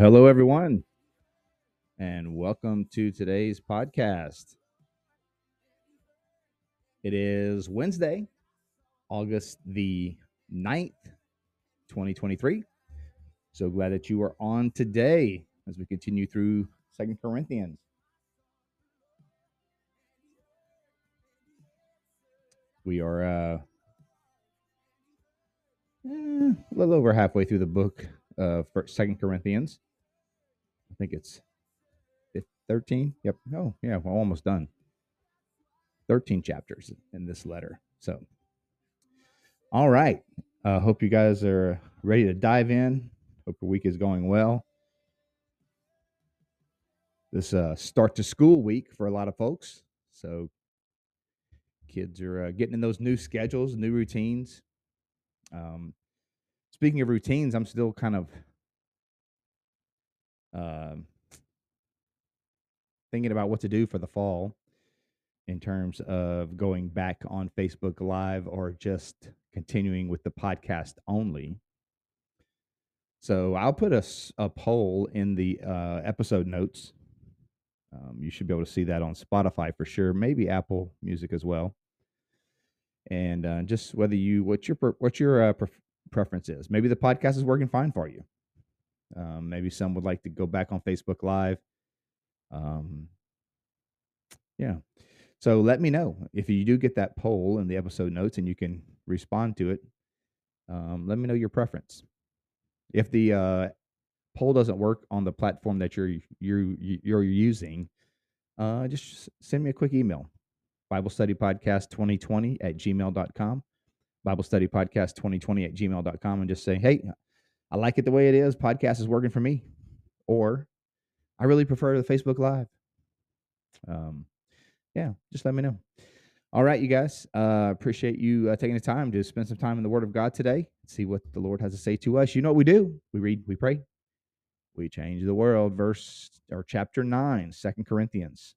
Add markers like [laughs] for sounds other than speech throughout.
Hello, everyone, and welcome to today's podcast. It is Wednesday, August the 9th, 2023. So glad that you are on today as we continue through Second Corinthians. We are uh, eh, a little over halfway through the book for Second Corinthians. I think it's 13. Yep. Oh, yeah. We're almost done. 13 chapters in this letter. So, all right. Uh, hope you guys are ready to dive in. Hope your week is going well. This uh, start to school week for a lot of folks. So, kids are uh, getting in those new schedules, new routines. Um, speaking of routines, I'm still kind of uh, thinking about what to do for the fall in terms of going back on Facebook Live or just continuing with the podcast only. So I'll put a, a poll in the uh, episode notes. Um, you should be able to see that on Spotify for sure, maybe Apple Music as well. And uh, just whether you what your what your uh, preference is. Maybe the podcast is working fine for you. Um, maybe some would like to go back on Facebook Live. Um, yeah. So let me know if you do get that poll in the episode notes and you can respond to it. Um, let me know your preference. If the uh, poll doesn't work on the platform that you're you're you're using, uh, just send me a quick email. Bible Study Podcast 2020 at gmail.com. Bible Study Podcast 2020 at gmail.com and just say, hey, I like it the way it is. Podcast is working for me. Or I really prefer the Facebook Live. Um, yeah, just let me know. All right, you guys. Uh, appreciate you uh, taking the time to spend some time in the Word of God today. See what the Lord has to say to us. You know what we do? We read, we pray, we change the world. Verse or chapter nine, Second Corinthians.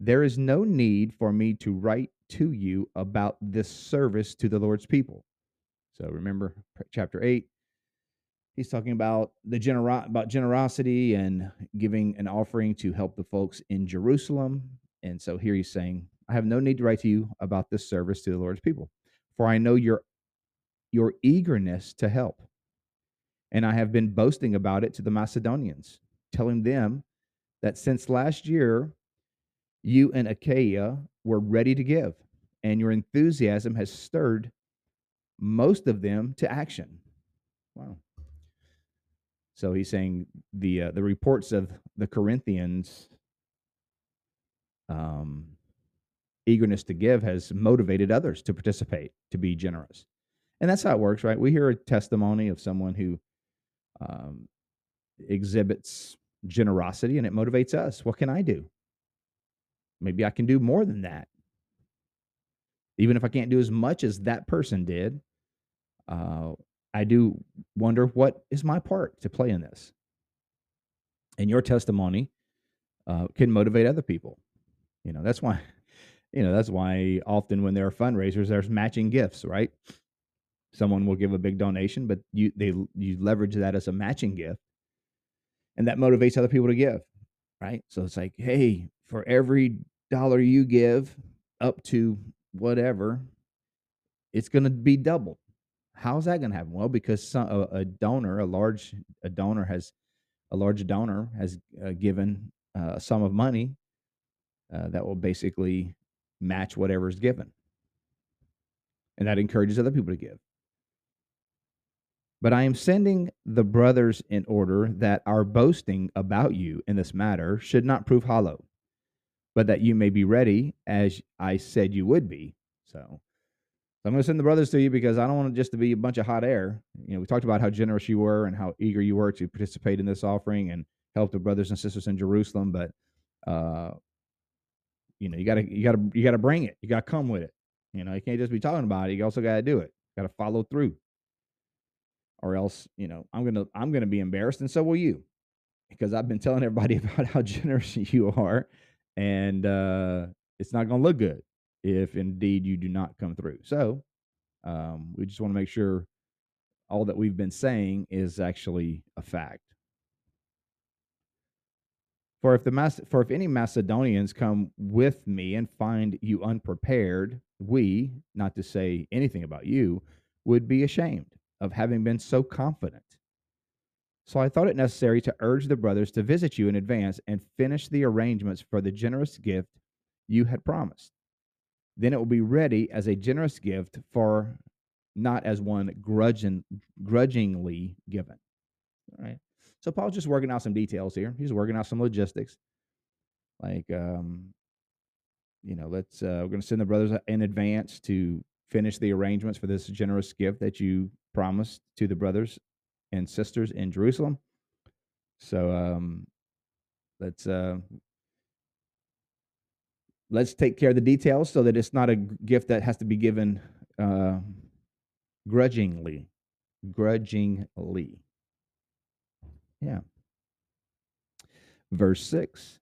There is no need for me to write to you about this service to the Lord's people. So remember chapter 8 he's talking about the genera- about generosity and giving an offering to help the folks in Jerusalem. And so here he's saying, I have no need to write to you about this service to the Lord's people, for I know your your eagerness to help. And I have been boasting about it to the Macedonians, telling them that since last year you and Achaia were ready to give, and your enthusiasm has stirred most of them to action. Wow. So he's saying the uh, the reports of the Corinthians um, eagerness to give has motivated others to participate, to be generous, and that's how it works, right? We hear a testimony of someone who um, exhibits generosity, and it motivates us. What can I do? Maybe I can do more than that. Even if I can't do as much as that person did, uh, I do wonder what is my part to play in this. And your testimony uh, can motivate other people. You know, that's why, [laughs] you know, that's why often when there are fundraisers, there's matching gifts, right? Someone will give a big donation, but you they you leverage that as a matching gift, and that motivates other people to give, right? So it's like, hey, for every dollar you give, up to whatever, it's going to be doubled How's that going to happen? Well, because some, a, a, donor, a large a donor has a large donor has uh, given uh, a sum of money uh, that will basically match whatever is given, and that encourages other people to give. But I am sending the brothers in order that our boasting about you in this matter should not prove hollow, but that you may be ready as I said you would be. So I'm going to send the brothers to you because I don't want it just to be a bunch of hot air. You know, we talked about how generous you were and how eager you were to participate in this offering and help the brothers and sisters in Jerusalem. But, uh, you know, you gotta, you gotta, you gotta bring it. You gotta come with it. You know, you can't just be talking about it. You also gotta do it. Got to follow through, or else, you know, I'm gonna, I'm gonna be embarrassed, and so will you, because I've been telling everybody [laughs] about how generous [laughs] you are, and uh, it's not gonna look good if indeed you do not come through. So um, we just want to make sure all that we've been saying is actually a fact. For if the Mas- for if any Macedonians come with me and find you unprepared, we, not to say anything about you, would be ashamed of having been so confident. So I thought it necessary to urge the brothers to visit you in advance and finish the arrangements for the generous gift you had promised. Then it will be ready as a generous gift for not as one grudging, grudgingly given. All right. So Paul's just working out some details here. He's working out some logistics. Like, um, you know, let's uh, we're going to send the brothers in advance to finish the arrangements for this generous gift that you promised to the brothers and sisters in Jerusalem. So um, let's uh, let's take care of the details so that it's not a gift that has to be given uh, grudgingly. Grudgingly. Yeah. Verse 6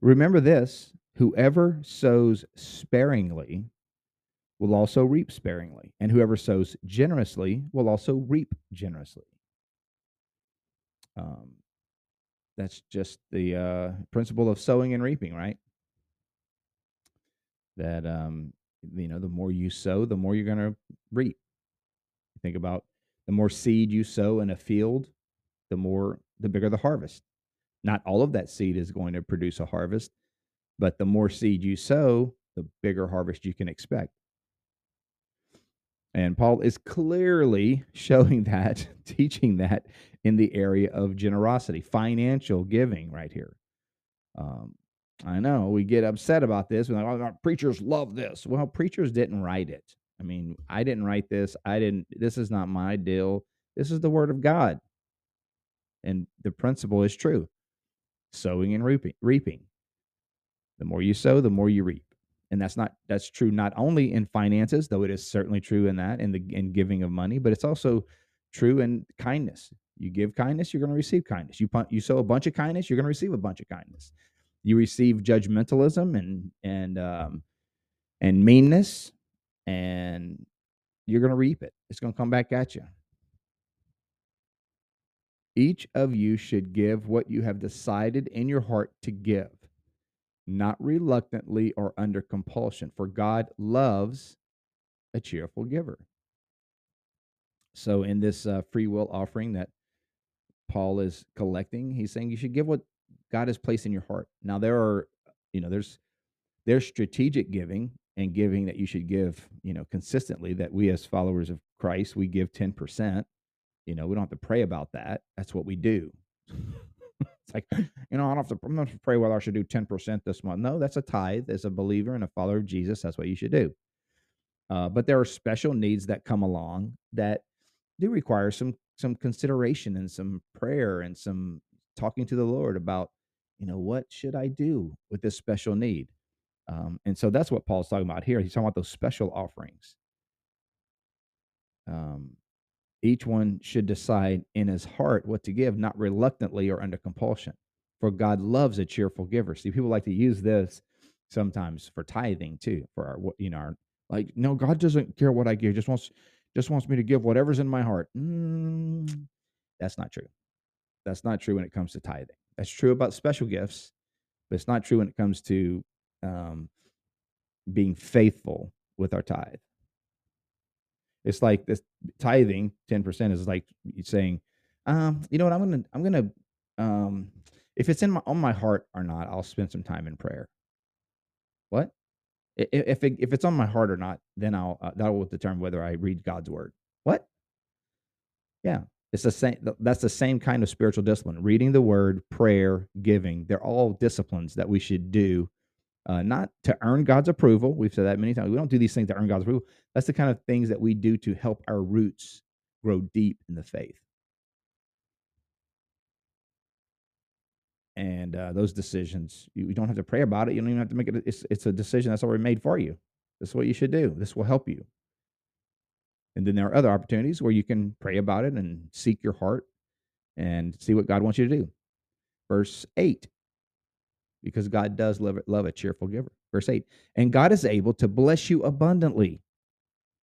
Remember this whoever sows sparingly will also reap sparingly, and whoever sows generously will also reap generously. Um, that's just the uh, principle of sowing and reaping, right? That um, you know, the more you sow, the more you're going to reap. Think about the more seed you sow in a field, the more the bigger the harvest. Not all of that seed is going to produce a harvest, but the more seed you sow, the bigger harvest you can expect. And Paul is clearly [laughs] showing that, [laughs] teaching that in the area of generosity, financial giving, right here. Um, I know we get upset about this. We're like, oh, preachers love this. Well, preachers didn't write it. I mean, I didn't write this. I didn't, this is not my deal. This is the word of God. And the principle is true sowing and reaping. reaping. The more you sow, the more you reap. And that's not that's true not only in finances, though it is certainly true in that in the in giving of money, but it's also true in kindness. You give kindness, you're going to receive kindness. You you sow a bunch of kindness, you're going to receive a bunch of kindness. You receive judgmentalism and and um, and meanness, and you're going to reap it. It's going to come back at you. Each of you should give what you have decided in your heart to give, not reluctantly or under compulsion, for God loves a cheerful giver. So, in this uh, free will offering that Paul is collecting, he's saying you should give what God has placed in your heart. Now, there are, you know, there's there's strategic giving and giving that you should give, you know, consistently. That we as followers of Christ we give ten percent you know, we don't have to pray about that. That's what we do. [laughs] it's like, you know, I don't have to, I'm not to pray whether I should do 10% this month. No, that's a tithe. As a believer and a follower of Jesus, that's what you should do. Uh, but there are special needs that come along that do require some some consideration and some prayer and some talking to the Lord about, you know, what should I do with this special need? Um, and so that's what Paul's talking about here. He's talking about those special offerings. Um, each one should decide in his heart what to give, not reluctantly or under compulsion. For God loves a cheerful giver. See, people like to use this sometimes for tithing too. For our, you know, our, like, no, God doesn't care what I give. Just wants, just wants me to give whatever's in my heart. Mm, that's not true. That's not true when it comes to tithing. That's true about special gifts, but it's not true when it comes to um, being faithful with our tithe. It's like this tithing, 10% is like saying, um, you know what, I'm gonna, I'm gonna, um, if it's in my on my heart or not, I'll spend some time in prayer. What? If it, if it's on my heart or not, then I'll uh, that will determine whether I read God's word. What? Yeah, it's the same. That's the same kind of spiritual discipline. Reading the word, prayer, giving. They're all disciplines that we should do uh, not to earn God's approval. We've said that many times. We don't do these things to earn God's approval. That's the kind of things that we do to help our roots grow deep in the faith. And uh, those decisions, you, you don't have to pray about it. You don't even have to make it. It's, it's a decision that's already made for you. This is what you should do. This will help you. And then there are other opportunities where you can pray about it and seek your heart and see what God wants you to do. Verse 8 because God does love, love a cheerful giver. Verse 8, and God is able to bless you abundantly,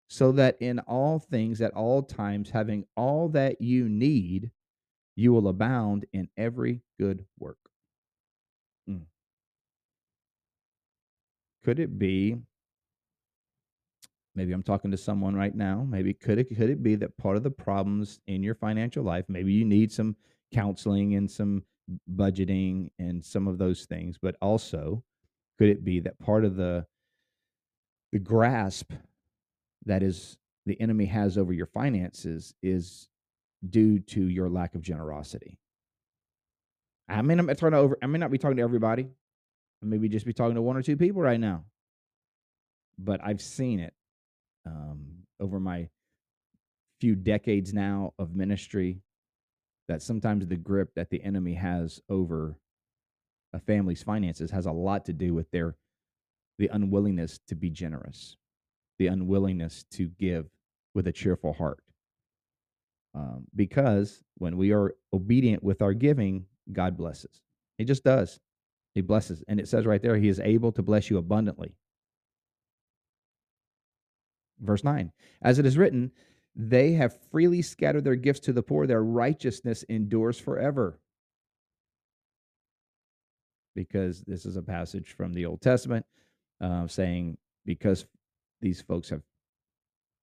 so that in all things, at all times, having all that you need, you will abound in every good work. Mm. Could it be? Maybe I'm talking to someone right now. Maybe could it could it be that part of the problems in your financial life, maybe you need some counseling and some budgeting and some of those things, but also could it be that part of the the grasp that is the enemy has over your finances is due to your lack of generosity. I mean, I'm talking over. I may not be talking to everybody. I maybe just be talking to one or two people right now. But I've seen it um, over my few decades now of ministry that sometimes the grip that the enemy has over a family's finances has a lot to do with their the unwillingness to be generous, the unwillingness to give with a cheerful heart. Um, because when we are obedient with our giving, God blesses. He just does. He blesses. And it says right there, He is able to bless you abundantly. Verse 9, as it is written, they have freely scattered their gifts to the poor. Their righteousness endures forever. Because this is a passage from the Old Testament uh, saying, because these folks have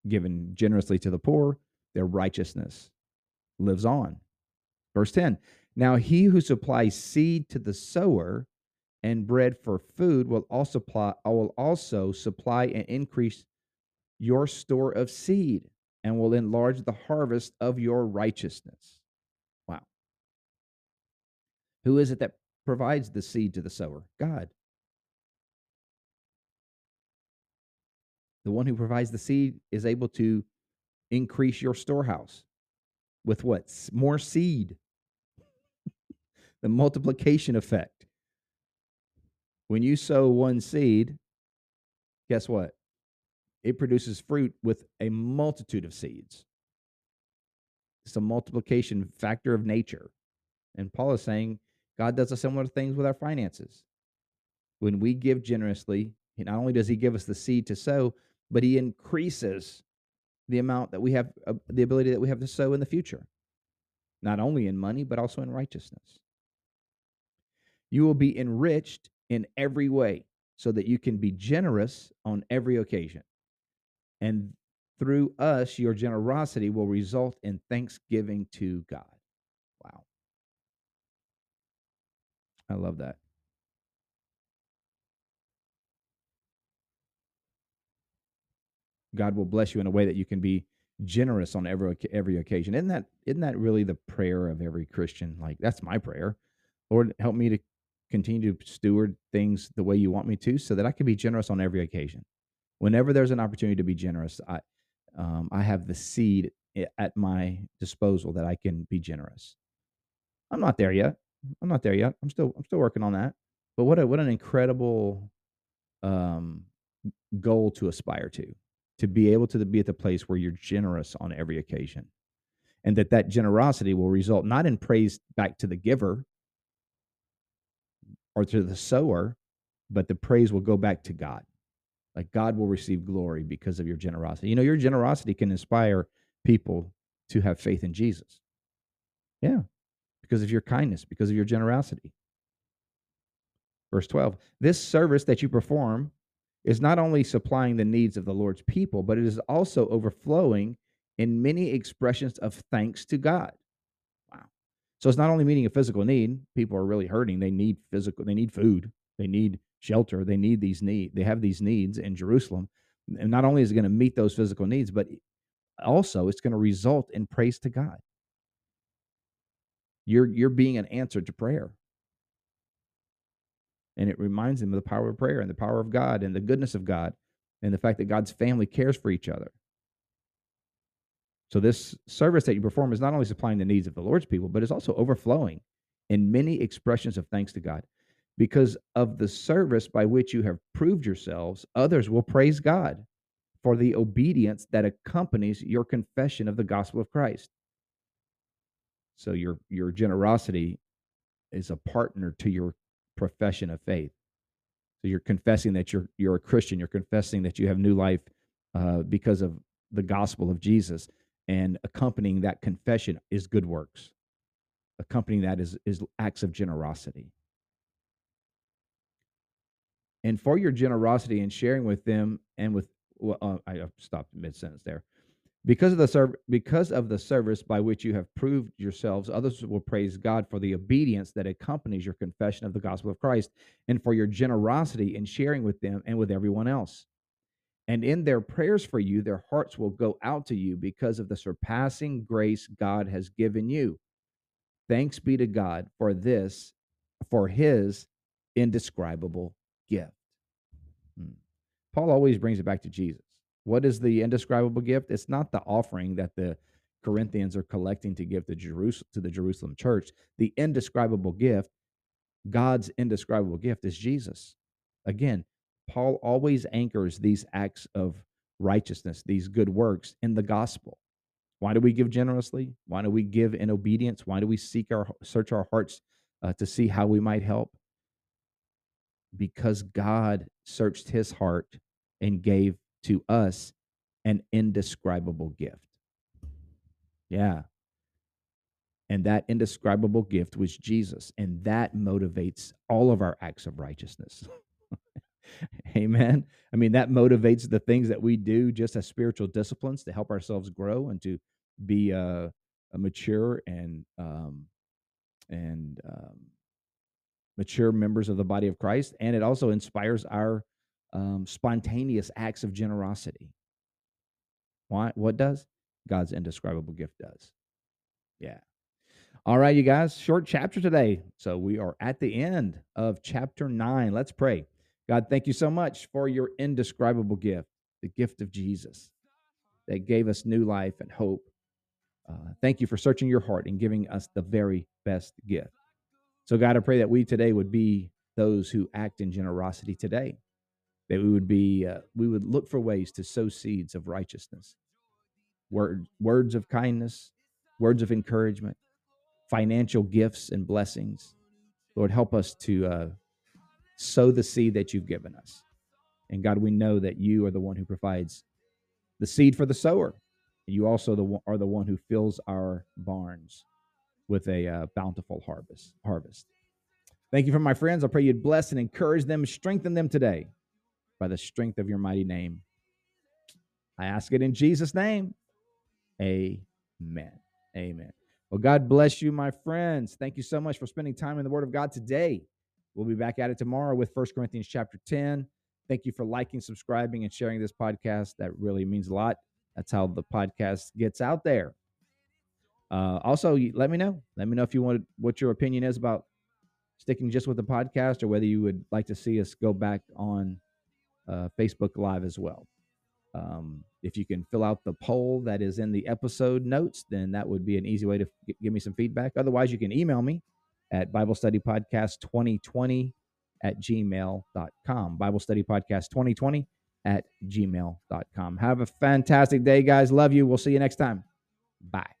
given generously to the poor, their righteousness lives on. Verse 10 Now he who supplies seed to the sower and bread for food will also supply, will also supply and increase your store of seed and will enlarge the harvest of your righteousness. Wow. Who is it that provides the seed to the sower? God. The one who provides the seed is able to increase your storehouse with what? More seed. [laughs] the multiplication effect. When you sow one seed, guess what? It produces fruit with a multitude of seeds. It's a multiplication factor of nature. And Paul is saying God does a similar things with our finances. When we give generously, not only does he give us the seed to sow, but he increases the amount that we have, uh, the ability that we have to sow in the future, not only in money, but also in righteousness. You will be enriched in every way so that you can be generous on every occasion. And through us, your generosity will result in thanksgiving to God. Wow. I love that. God will bless you in a way that you can be generous on every every occasion. Isn't that isn't that really the prayer of every Christian? Like that's my prayer. Lord, help me to continue to steward things the way you want me to so that I can be generous on every occasion whenever there's an opportunity to be generous, I um, I have the seed at my disposal that I can be generous. I'm not there yet. I'm not there yet. I'm still I'm still working on that. But what a what an incredible um, goal to aspire to to be able to be at the place where you're generous on every occasion and that that generosity will result not in praise back to the giver or to the sower but the praise will go back to god like God will receive glory because of your generosity. You know, your generosity can inspire people to have faith in Jesus. Yeah, because of your kindness, because of your generosity. Verse 12 This service that you perform is not only supplying the needs of the Lord's people, but it is also overflowing in many expressions of thanks to God. Wow. So it's not only meeting a physical need, people are really hurting. They need physical, they need food, they need shelter. They need these need. They have these needs in Jerusalem, and not only is it going to meet those physical needs, but also it's going to result in praise to God. You're you're being an answer to prayer. And it reminds them of the power of prayer and the power of God and the goodness of God and the fact that God's family cares for each other. So, this service that you perform is not only supplying the needs of the Lord's people, but it's also overflowing in many expressions of thanks to God. Because of the service by which you have proved yourselves, others will praise God for the obedience that accompanies your confession of the gospel of Christ. So your your generosity is a partner to your profession of faith. So you're confessing that you're you're a Christian. You're confessing that you have new life uh, because of the gospel of Jesus, and accompanying that confession is good works. Accompanying that is is acts of generosity. And for your generosity in sharing with them and with well, uh, I stopped mid sentence there. Because of the serv- because of the service by which you have proved yourselves, others will praise God for the obedience that accompanies your confession of the gospel of Christ, and for your generosity in sharing with them and with everyone else. And in their prayers for you, their hearts will go out to you because of the surpassing grace God has given you. Thanks be to God for this, for His indescribable gift. Hmm. Paul always brings it back to Jesus. What is the indescribable gift? It's not the offering that the Corinthians are collecting to give to Jerusalem to the Jerusalem church. The indescribable gift, God's indescribable gift is Jesus. Again, Paul always anchors these acts of righteousness, these good works in the gospel. Why do we give generously? Why do we give in obedience? Why do we seek our search our hearts uh, to see how we might help? Because God searched his heart and gave to us an indescribable gift. Yeah. And that indescribable gift was Jesus. And that motivates all of our acts of righteousness. [laughs] Amen. I mean, that motivates the things that we do just as spiritual disciplines to help ourselves grow and to be uh, mature and um, and um, mature members of the body of Christ. And it also inspires our um, spontaneous acts of generosity. Why? What does? God's indescribable gift does. Yeah. All right, you guys, short chapter today. So we are at the end of chapter nine. Let's pray. God, thank you so much for your indescribable gift, the gift of Jesus that gave us new life and hope. Uh, thank you for searching your heart and giving us the very best gift. So, God, I pray that we today would be those who act in generosity today. That we would be uh, we would look for ways to sow seeds of righteousness. Word, words of kindness words of encouragement financial gifts and blessings. Lord help us to uh, sow the seed that you've given us. And god we know that you are the one who provides the seed for the sower. And you also the, are the one who fills our barns with a uh, bountiful harvest harvest thank you for my friends i pray you'd bless and encourage them strengthen them today by the strength of your mighty name. I ask it in Jesus' name. Amen. Amen. Well, God bless you, my friends. Thank you so much for spending time in the Word of God today. We'll be back at it tomorrow with First Corinthians chapter 10. Thank you for liking, subscribing, and sharing this podcast. That really means a lot. That's how the podcast gets out there. Uh, also, let me know. Let me know if you want what your opinion is about sticking just with the podcast or whether you would like to see us go back on uh, Facebook Live as well. Um, if you can fill out the poll that is in the episode notes, then that would be an easy way to give me some feedback. Otherwise, you can email me at Bible Study Podcast 2020 at gmail.com. Bible Study Podcast 2020 at gmail.com. Have a fantastic day, guys. Love you. We'll see you next time. Bye.